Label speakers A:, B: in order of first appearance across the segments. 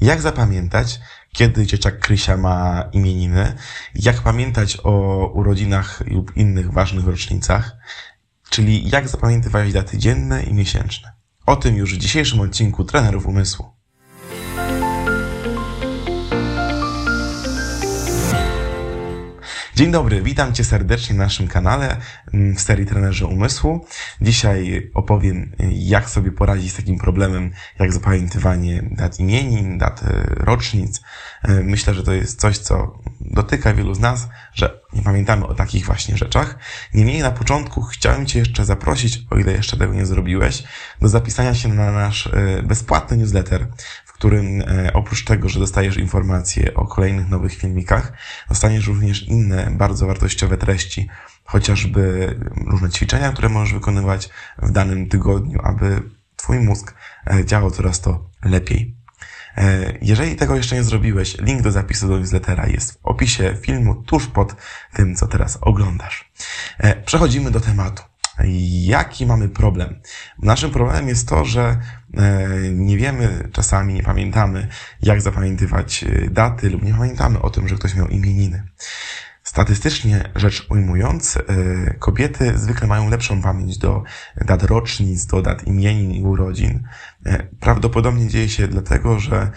A: Jak zapamiętać, kiedy dzieciak Krysia ma imieniny, jak pamiętać o urodzinach lub innych ważnych rocznicach, czyli jak zapamiętywać daty dzienne i miesięczne. O tym już w dzisiejszym odcinku Trenerów Umysłu. Dzień dobry, witam Cię serdecznie na naszym kanale mm, w serii Trenerzy Umysłu. Dzisiaj opowiem, jak sobie poradzić z takim problemem, jak zapamiętywanie dat imienin, dat e, rocznic. E, myślę, że to jest coś, co dotyka wielu z nas, że nie pamiętamy o takich właśnie rzeczach. Niemniej na początku chciałem Cię jeszcze zaprosić, o ile jeszcze tego nie zrobiłeś, do zapisania się na nasz e, bezpłatny newsletter, którym e, oprócz tego, że dostajesz informacje o kolejnych nowych filmikach, dostaniesz również inne bardzo wartościowe treści, chociażby różne ćwiczenia, które możesz wykonywać w danym tygodniu, aby Twój mózg e, działał coraz to lepiej. E, jeżeli tego jeszcze nie zrobiłeś, link do zapisu do newslettera jest w opisie filmu tuż pod tym, co teraz oglądasz. Przechodzimy do tematu. Jaki mamy problem? Naszym problemem jest to, że e, nie wiemy, czasami nie pamiętamy, jak zapamiętywać e, daty, lub nie pamiętamy o tym, że ktoś miał imieniny. Statystycznie rzecz ujmując, e, kobiety zwykle mają lepszą pamięć do dat rocznic, do dat imienin i urodzin. E, prawdopodobnie dzieje się dlatego, że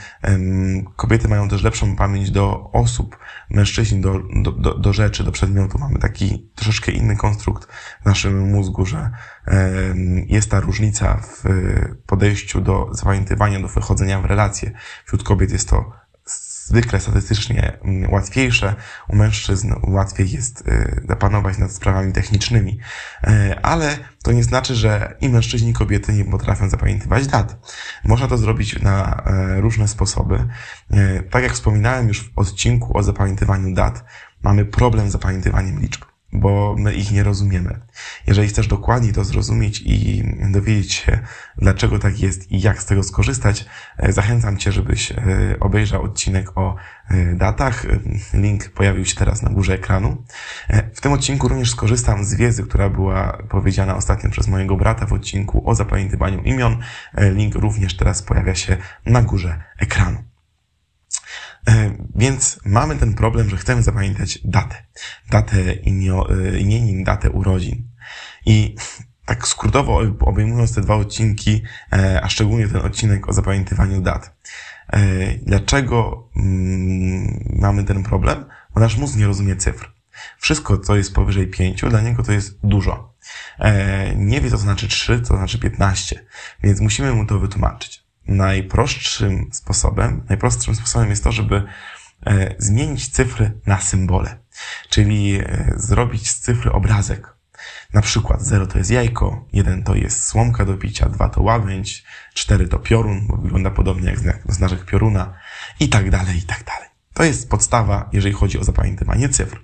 A: kobiety mają też lepszą pamięć do osób, mężczyźni do, do, do, do rzeczy, do przedmiotów. Mamy taki troszeczkę inny konstrukt w naszym mózgu, że jest ta różnica w podejściu do zapamiętywania, do wychodzenia w relacje. Wśród kobiet jest to zwykle statystycznie mm, łatwiejsze. U mężczyzn łatwiej jest y, zapanować nad sprawami technicznymi. Y, ale to nie znaczy, że i mężczyźni, i kobiety nie potrafią zapamiętywać dat. Można to zrobić na y, różne sposoby. Tak jak wspominałem już w odcinku o zapamiętywaniu dat, mamy problem z zapamiętywaniem liczb bo my ich nie rozumiemy. Jeżeli chcesz dokładnie to zrozumieć i dowiedzieć się, dlaczego tak jest i jak z tego skorzystać, e, zachęcam Cię, żebyś e, obejrzał odcinek o e, datach. Link pojawił się teraz na górze ekranu. W tym odcinku również skorzystam z wiedzy, która była powiedziana ostatnio przez mojego brata w odcinku o zapamiętywaniu imion. Link również teraz pojawia się na górze ekranu. E, więc mamy ten problem, że chcemy zapamiętać datę. Datę imio, e, imienin, datę urodzin. I tak skrótowo obejmując te dwa odcinki, e, a szczególnie ten odcinek o zapamiętywaniu dat. Dlaczego mm, mamy ten problem? Bo nasz mózg nie rozumie cyfr. Wszystko, co jest powyżej 5, dla niego to jest dużo. Nie wie, co to znaczy 3, co to znaczy 15, więc musimy mu to wytłumaczyć najprostszym sposobem, najprostszym sposobem jest to, żeby e, zmienić cyfry na symbole. Czyli e, zrobić z cyfry obrazek. Na przykład 0 to jest jajko, 1 to jest słomka do picia, 2 to łabędź, 4 to piorun, bo wygląda podobnie jak znak, znaczek pioruna i tak dalej, i tak dalej. To jest podstawa, jeżeli chodzi o zapamiętywanie cyfr.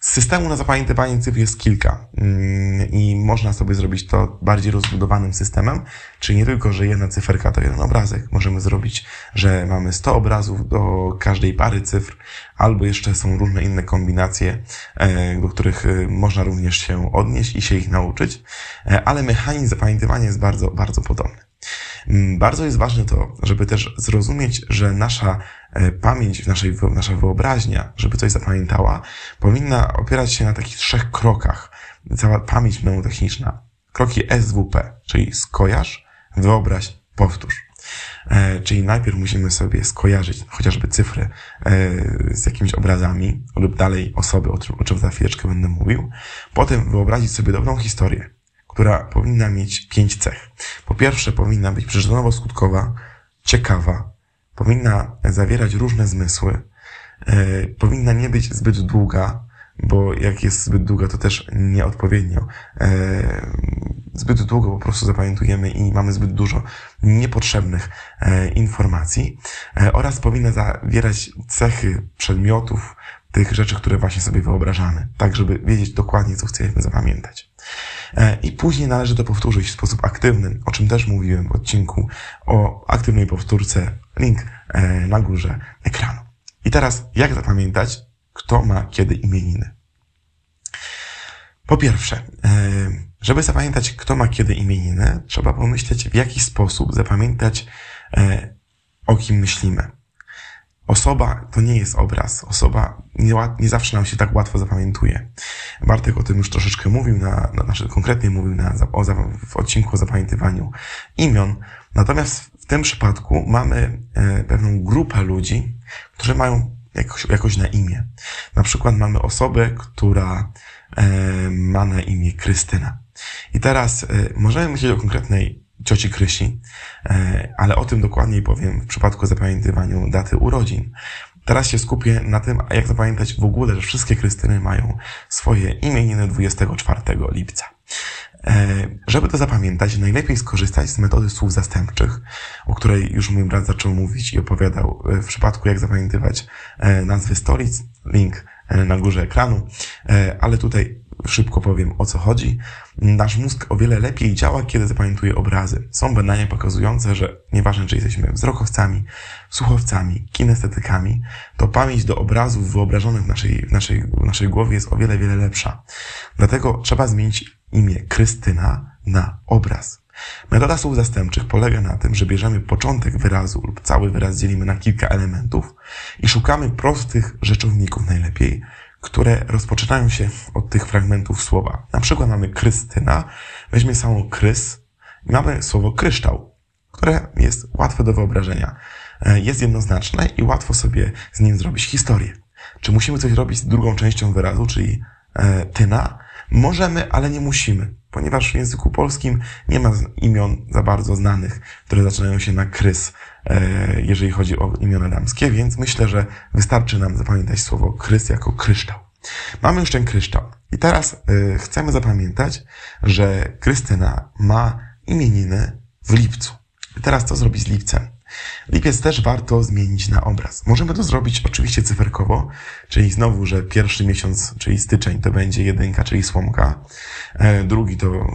A: Systemu na zapamiętywanie cyfr jest kilka mm, i można sobie zrobić to bardziej rozbudowanym systemem, czyli nie tylko, że jedna cyferka to jeden obrazek. Możemy zrobić, że mamy 100 obrazów do każdej pary cyfr, albo jeszcze są różne inne kombinacje, e, do których e, można również się odnieść i się ich nauczyć, e, ale mechanizm zapamiętywania jest bardzo, bardzo podobny. Mm, bardzo jest ważne to, żeby też zrozumieć, że nasza pamięć, naszej, nasza wyobraźnia, żeby coś zapamiętała, powinna opierać się na takich trzech krokach. Cała pamięć mnemotechniczna. Kroki SWP, czyli skojarz, wyobraź, powtórz. E, czyli najpierw musimy sobie skojarzyć chociażby cyfry e, z jakimiś obrazami lub dalej osoby, o czym, o czym za chwileczkę będę mówił. Potem wyobrazić sobie dobrą historię, która powinna mieć pięć cech. Po pierwsze, powinna być przyczynowo-skutkowa, ciekawa, powinna zawierać różne zmysły, yy, powinna nie być zbyt długa, bo jak jest zbyt długa, to też nieodpowiednio. Yy, zbyt długo po prostu zapamiętujemy i mamy zbyt dużo niepotrzebnych yy, informacji oraz powinna zawierać cechy przedmiotów, tych rzeczy, które właśnie sobie wyobrażamy, tak żeby wiedzieć dokładnie, co chcemy zapamiętać. E, I później należy to powtórzyć w sposób aktywny, o czym też mówiłem w odcinku o aktywnej powtórce. Link e, na górze ekranu. I teraz, jak zapamiętać, kto ma kiedy imieniny? Po pierwsze, e, żeby zapamiętać, kto ma kiedy imieniny, trzeba pomyśleć, w jaki sposób zapamiętać, o kim myślimy. Osoba to nie jest obraz. Osoba nie, nie zawsze nam się tak łatwo zapamiętuje. Bartek o tym już troszeczkę mówił, na, na, znaczy konkretnie mówił na, o, w odcinku o zapamiętywaniu imion. Natomiast w tym przypadku mamy e, pewną grupę ludzi, którzy mają jakoś, jakoś na imię. Na przykład mamy osobę, która e, ma na imię Krystyna. I teraz e, możemy myśleć o konkretnej cioci Krysi, e, ale o tym dokładniej powiem w przypadku zapamiętywaniu daty urodzin. Teraz się skupię na tym, jak zapamiętać w ogóle, że wszystkie Krystyny mają swoje imieniny 24 lipca. E, żeby to zapamiętać, najlepiej skorzystać z metody słów zastępczych, o której już mój brat zaczął mówić i opowiadał w przypadku, jak zapamiętywać nazwy stolic. Link na górze ekranu, ale tutaj szybko powiem o co chodzi. Nasz mózg o wiele lepiej działa, kiedy zapamiętuje obrazy. Są badania pokazujące, że nieważne czy jesteśmy wzrokowcami, słuchowcami, kinestetykami, to pamięć do obrazów wyobrażonych w naszej, w naszej, w naszej głowie jest o wiele, wiele lepsza. Dlatego trzeba zmienić imię Krystyna na obraz. Metoda słów zastępczych polega na tym, że bierzemy początek wyrazu lub cały wyraz dzielimy na kilka elementów i szukamy prostych rzeczowników najlepiej, które rozpoczynają się od tych fragmentów słowa. Na przykład mamy Krystyna, weźmie samą krys i mamy słowo kryształ, które jest łatwe do wyobrażenia. E, jest jednoznaczne i łatwo sobie z nim zrobić historię. Czy musimy coś robić z drugą częścią wyrazu, czyli e, tyna? Możemy, ale nie musimy, ponieważ w języku polskim nie ma imion za bardzo znanych, które zaczynają się na krys, e, jeżeli chodzi o imiona damskie, więc myślę, że wystarczy nam zapamiętać słowo krys jako kryształ. Mamy już ten kryształ. I teraz e, chcemy zapamiętać, że Krystyna ma imieniny w lipcu. I teraz co zrobić z lipcem? Lipiec też warto zmienić na obraz. Możemy to zrobić oczywiście cyferkowo, czyli znowu, że pierwszy miesiąc, czyli styczeń, to będzie jedynka, czyli słomka, e, drugi to e,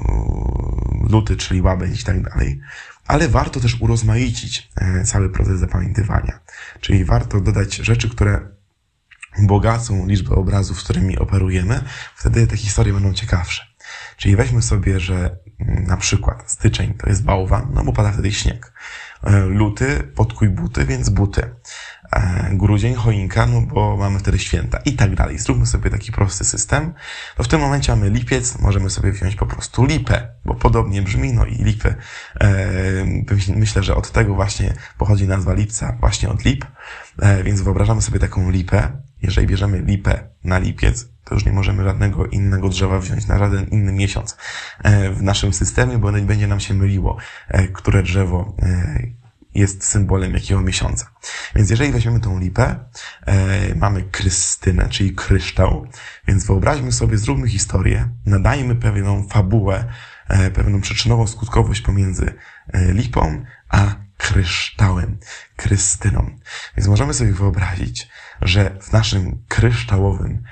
A: luty, czyli łabędź i tak dalej. Ale warto też urozmaicić e, cały proces zapamiętywania. Czyli warto dodać rzeczy, które bogacą liczbę obrazów, z którymi operujemy, wtedy te historie będą ciekawsze. Czyli weźmy sobie, że mm, na przykład styczeń to jest bałwan, no bo pada wtedy śnieg. E, luty, podkuj buty, więc buty. E, grudzień, choinka, no bo mamy wtedy święta i tak dalej. Zróbmy sobie taki prosty system. To w tym momencie mamy lipiec, możemy sobie wziąć po prostu lipę, bo podobnie brzmi, no i lipy. E, myślę, że od tego właśnie pochodzi nazwa lipca, właśnie od lip. Więc wyobrażamy sobie taką lipę. Jeżeli bierzemy lipę na lipiec, to już nie możemy żadnego innego drzewa wziąć na żaden inny miesiąc e, w naszym systemie, bo będzie nam się myliło, e, które drzewo e, jest symbolem jakiego miesiąca. Więc jeżeli weźmiemy tą lipę, mamy Krystynę, czyli kryształ, więc wyobraźmy sobie, zróbmy historię, nadajmy pewną fabułę, pewną przyczynową skutkowość pomiędzy lipą a kryształem, Krystyną. Więc możemy sobie wyobrazić, że w naszym kryształowym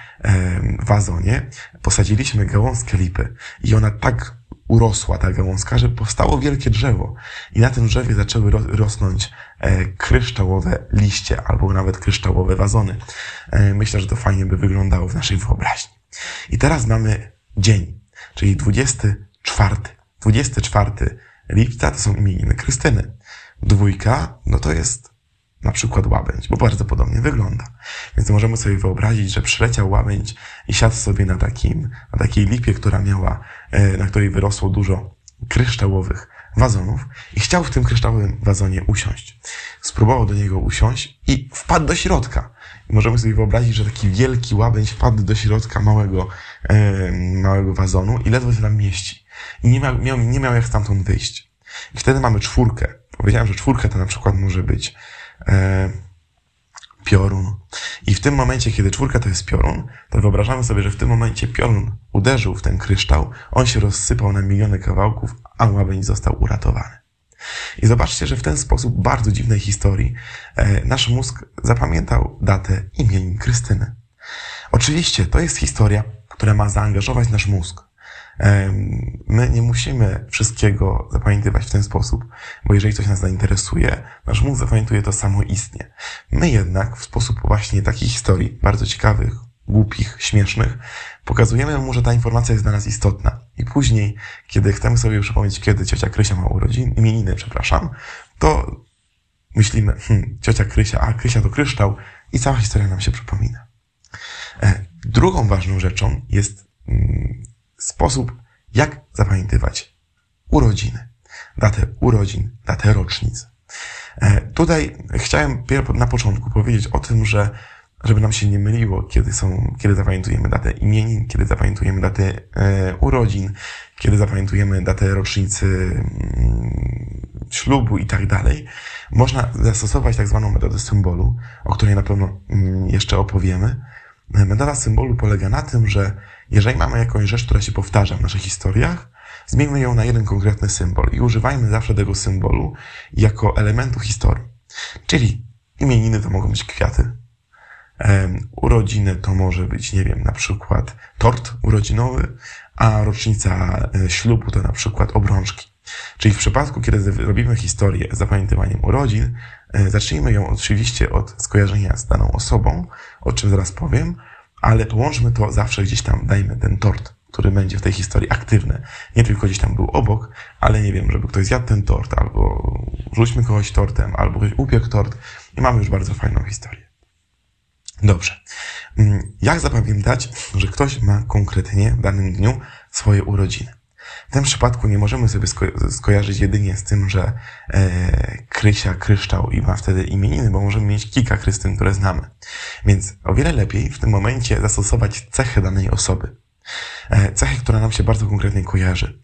A: wazonie posadziliśmy gałązkę lipy i ona tak urosła, ta gałązka, że powstało wielkie drzewo i na tym drzewie zaczęły rosnąć e, kryształowe liście albo nawet kryształowe wazony. E, myślę, że to fajnie by wyglądało w naszej wyobraźni. I teraz mamy dzień, czyli 24. 24 lipca to są imieniny Krystyny. Dwójka, no to jest na przykład łabędź, bo bardzo podobnie wygląda. Więc możemy sobie wyobrazić, że przyleciał łabędź i siadł sobie na takim, na takiej lipie, która miała, e, na której wyrosło dużo kryształowych wazonów i chciał w tym kryształowym wazonie usiąść. Spróbował do niego usiąść i wpadł do środka. I możemy sobie wyobrazić, że taki wielki łabędź wpadł do środka małego, e, małego wazonu i ledwo się tam mieści. I nie miał, miał, nie miał jak stamtąd wyjść. I wtedy mamy czwórkę. Powiedziałem, że czwórka to na przykład może być piorun. I w tym momencie, kiedy czwórka to jest piorun, to wyobrażamy sobie, że w tym momencie piorun uderzył w ten kryształ, on się rozsypał na miliony kawałków, a łabędź został uratowany. I zobaczcie, że w ten sposób bardzo dziwnej historii e, nasz mózg zapamiętał datę imienin Krystyny. Oczywiście to jest historia, która ma zaangażować nasz mózg. My nie musimy wszystkiego zapamiętywać w ten sposób, bo jeżeli coś nas zainteresuje, nasz mózg zapamiętuje to samoistnie. My jednak w sposób właśnie takich historii, bardzo ciekawych, głupich, śmiesznych, pokazujemy mu, że ta informacja jest dla nas istotna. I później, kiedy chcemy sobie przypomnieć, kiedy ciocia Krysia ma urodzin, imieniny, przepraszam, to myślimy, hmm, ciocia Krysia, a Krysia to kryształ i cała historia nam się przypomina. E, drugą ważną rzeczą jest mm, sposób, jak zapamiętywać urodziny, datę urodzin, datę rocznic. E, tutaj chciałem na początku powiedzieć o tym, że żeby nam się nie myliło, kiedy są, kiedy zapamiętujemy datę imienin, kiedy zapamiętujemy datę e, urodzin, kiedy zapamiętujemy datę rocznicy mm, ślubu i tak dalej, można zastosować tak zwaną metodę symbolu, o której na pewno mm, jeszcze opowiemy. Metoda symbolu polega na tym, że jeżeli mamy jakąś rzecz, która się powtarza w naszych historiach, zmieńmy ją na jeden konkretny symbol i używajmy zawsze tego symbolu jako elementu historii. Czyli imieniny to mogą być kwiaty, urodziny to może być, nie wiem, na przykład tort urodzinowy, a rocznica e, ślubu to na przykład obrączki. Czyli w przypadku, kiedy robimy historię z zapamiętywaniem urodzin, e, zacznijmy ją oczywiście od skojarzenia z daną osobą, o czym zaraz powiem, ale połączmy to zawsze gdzieś tam, dajmy ten tort, który będzie w tej historii aktywny. Nie tylko gdzieś tam był obok, ale nie wiem, żeby ktoś zjadł ten tort, albo rzućmy kogoś tortem, albo ktoś upiekł tort i mamy już bardzo fajną historię. Dobrze. Mm, jak zapamiętać, że ktoś ma konkretnie w danym dniu swoje urodziny? W tym przypadku nie możemy sobie sko- skojarzyć jedynie z tym, że e, Krysia kryształ i ma wtedy imieniny, bo możemy mieć kilka Krystyn, które znamy. Więc o wiele lepiej w tym momencie zastosować cechy danej osoby. E, cechy, która nam się bardzo konkretnie kojarzy.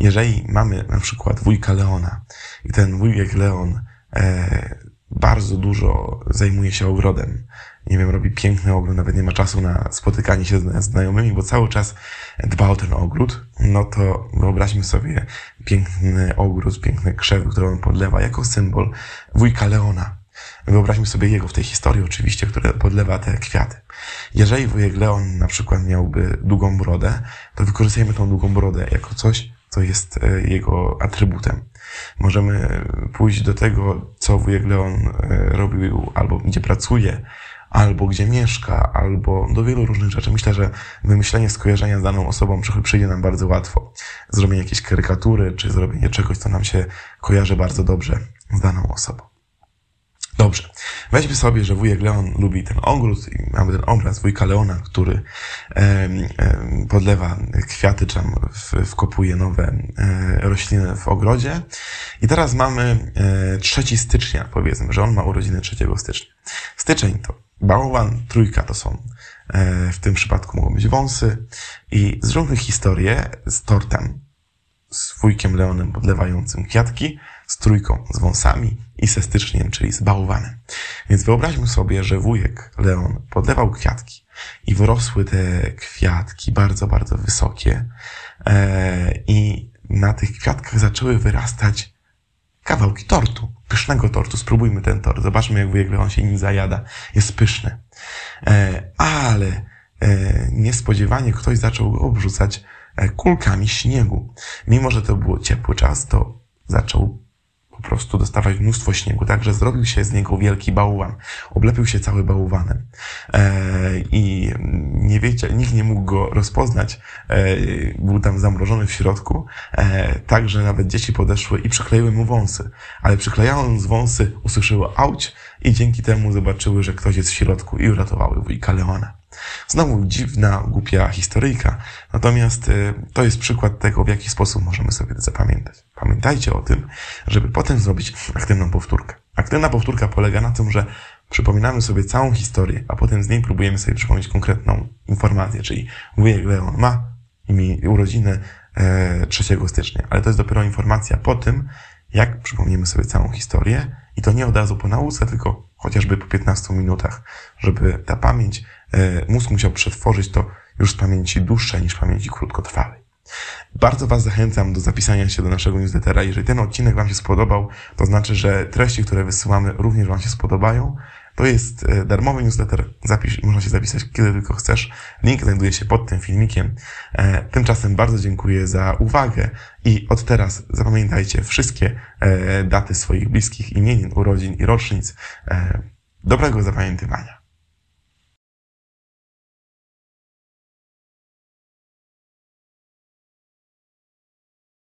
A: Jeżeli mamy na przykład wujka Leona i ten wujek Leon e, bardzo dużo zajmuje się ogrodem, nie wiem, robi piękny ogród, nawet nie ma czasu na spotykanie się z znajomymi, bo cały czas dba o ten ogród, no to wyobraźmy sobie piękny ogród, piękne krzewy, które on podlewa jako symbol wujka Leona. Wyobraźmy sobie jego w tej historii oczywiście, który podlewa te kwiaty. Jeżeli wujek Leon na przykład miałby długą brodę, to wykorzystajmy tą długą brodę jako coś, co jest e, jego atrybutem. Możemy pójść do tego, co wujek Leon e, robił albo gdzie pracuje, albo gdzie mieszka, albo do wielu różnych rzeczy. Myślę, że wymyślenie skojarzenia z daną osobą przyjdzie nam bardzo łatwo. Zrobienie jakiejś karykatury, czy zrobienie czegoś, co nam się kojarzy bardzo dobrze z daną osobą. Dobrze. Weźmy sobie, że wujek Leon lubi ten ogród i mamy ten obraz wujka Leona, który podlewa kwiaty, czy tam wkopuje nowe e, rośliny w ogrodzie. I teraz mamy 3 e, stycznia, powiedzmy, że on ma urodziny 3 stycznia. Styczeń to bałwan, trójka to są e, w tym przypadku mogą być wąsy i zróbmy historię z tortem, z wujkiem Leonem podlewającym kwiatki, z trójką, z wąsami i ze styczniem, czyli z bałwanem. Więc wyobraźmy sobie, że wujek Leon podlewał kwiatki i wyrosły te kwiatki bardzo, bardzo wysokie e, i na tych kwiatkach zaczęły wyrastać kawałki tortu, pysznego tortu. Spróbujmy ten tort. Zobaczmy, jak wujek Leon się nim zajada. Jest pyszny. E, ale e, niespodziewanie ktoś zaczął go obrzucać kulkami śniegu. Mimo, że to było ciepły czas, to zaczął po prostu dostawać mnóstwo śniegu, także zrobił się z niego wielki bałwan. Oblepił się cały bałwanem. E, I nie wiecie, nikt nie mógł go rozpoznać. E, był tam zamrożony w środku, e, tak, że nawet dzieci podeszły i przykleiły mu wąsy. Ale przyklejając wąsy, usłyszyły auć i dzięki temu zobaczyły, że ktoś jest w środku i uratowały wujka Leona. Znowu dziwna, głupia historyjka, natomiast to jest przykład tego, w jaki sposób możemy sobie to zapamiętać. Pamiętajcie o tym, żeby potem zrobić aktywną powtórkę. Aktywna powtórka polega na tym, że przypominamy sobie całą historię, a potem z niej próbujemy sobie przypomnieć konkretną informację, czyli wujek Leon ma imię, urodziny 3 e, stycznia, ale to jest dopiero informacja po tym, jak przypomniemy sobie całą historię i to nie od razu po nauce, tylko chociażby po 15 minutach, żeby ta pamięć, e, mózg musiał przetworzyć to już z pamięci dłuższej niż pamięci krótkotrwałej. Bardzo Was zachęcam do zapisania się do naszego newslettera. Jeżeli ten odcinek Wam się spodobał, to znaczy, że treści, które wysyłamy, również Wam się spodobają. To jest e, darmowy newsletter. Zapisz, można się zapisać kiedy tylko chcesz. Link znajduje się pod tym filmikiem. E, tymczasem bardzo dziękuję za uwagę i od teraz zapamiętajcie wszystkie e, daty swoich bliskich imienin, urodzin i rocznic. Dobrego zapamiętywania.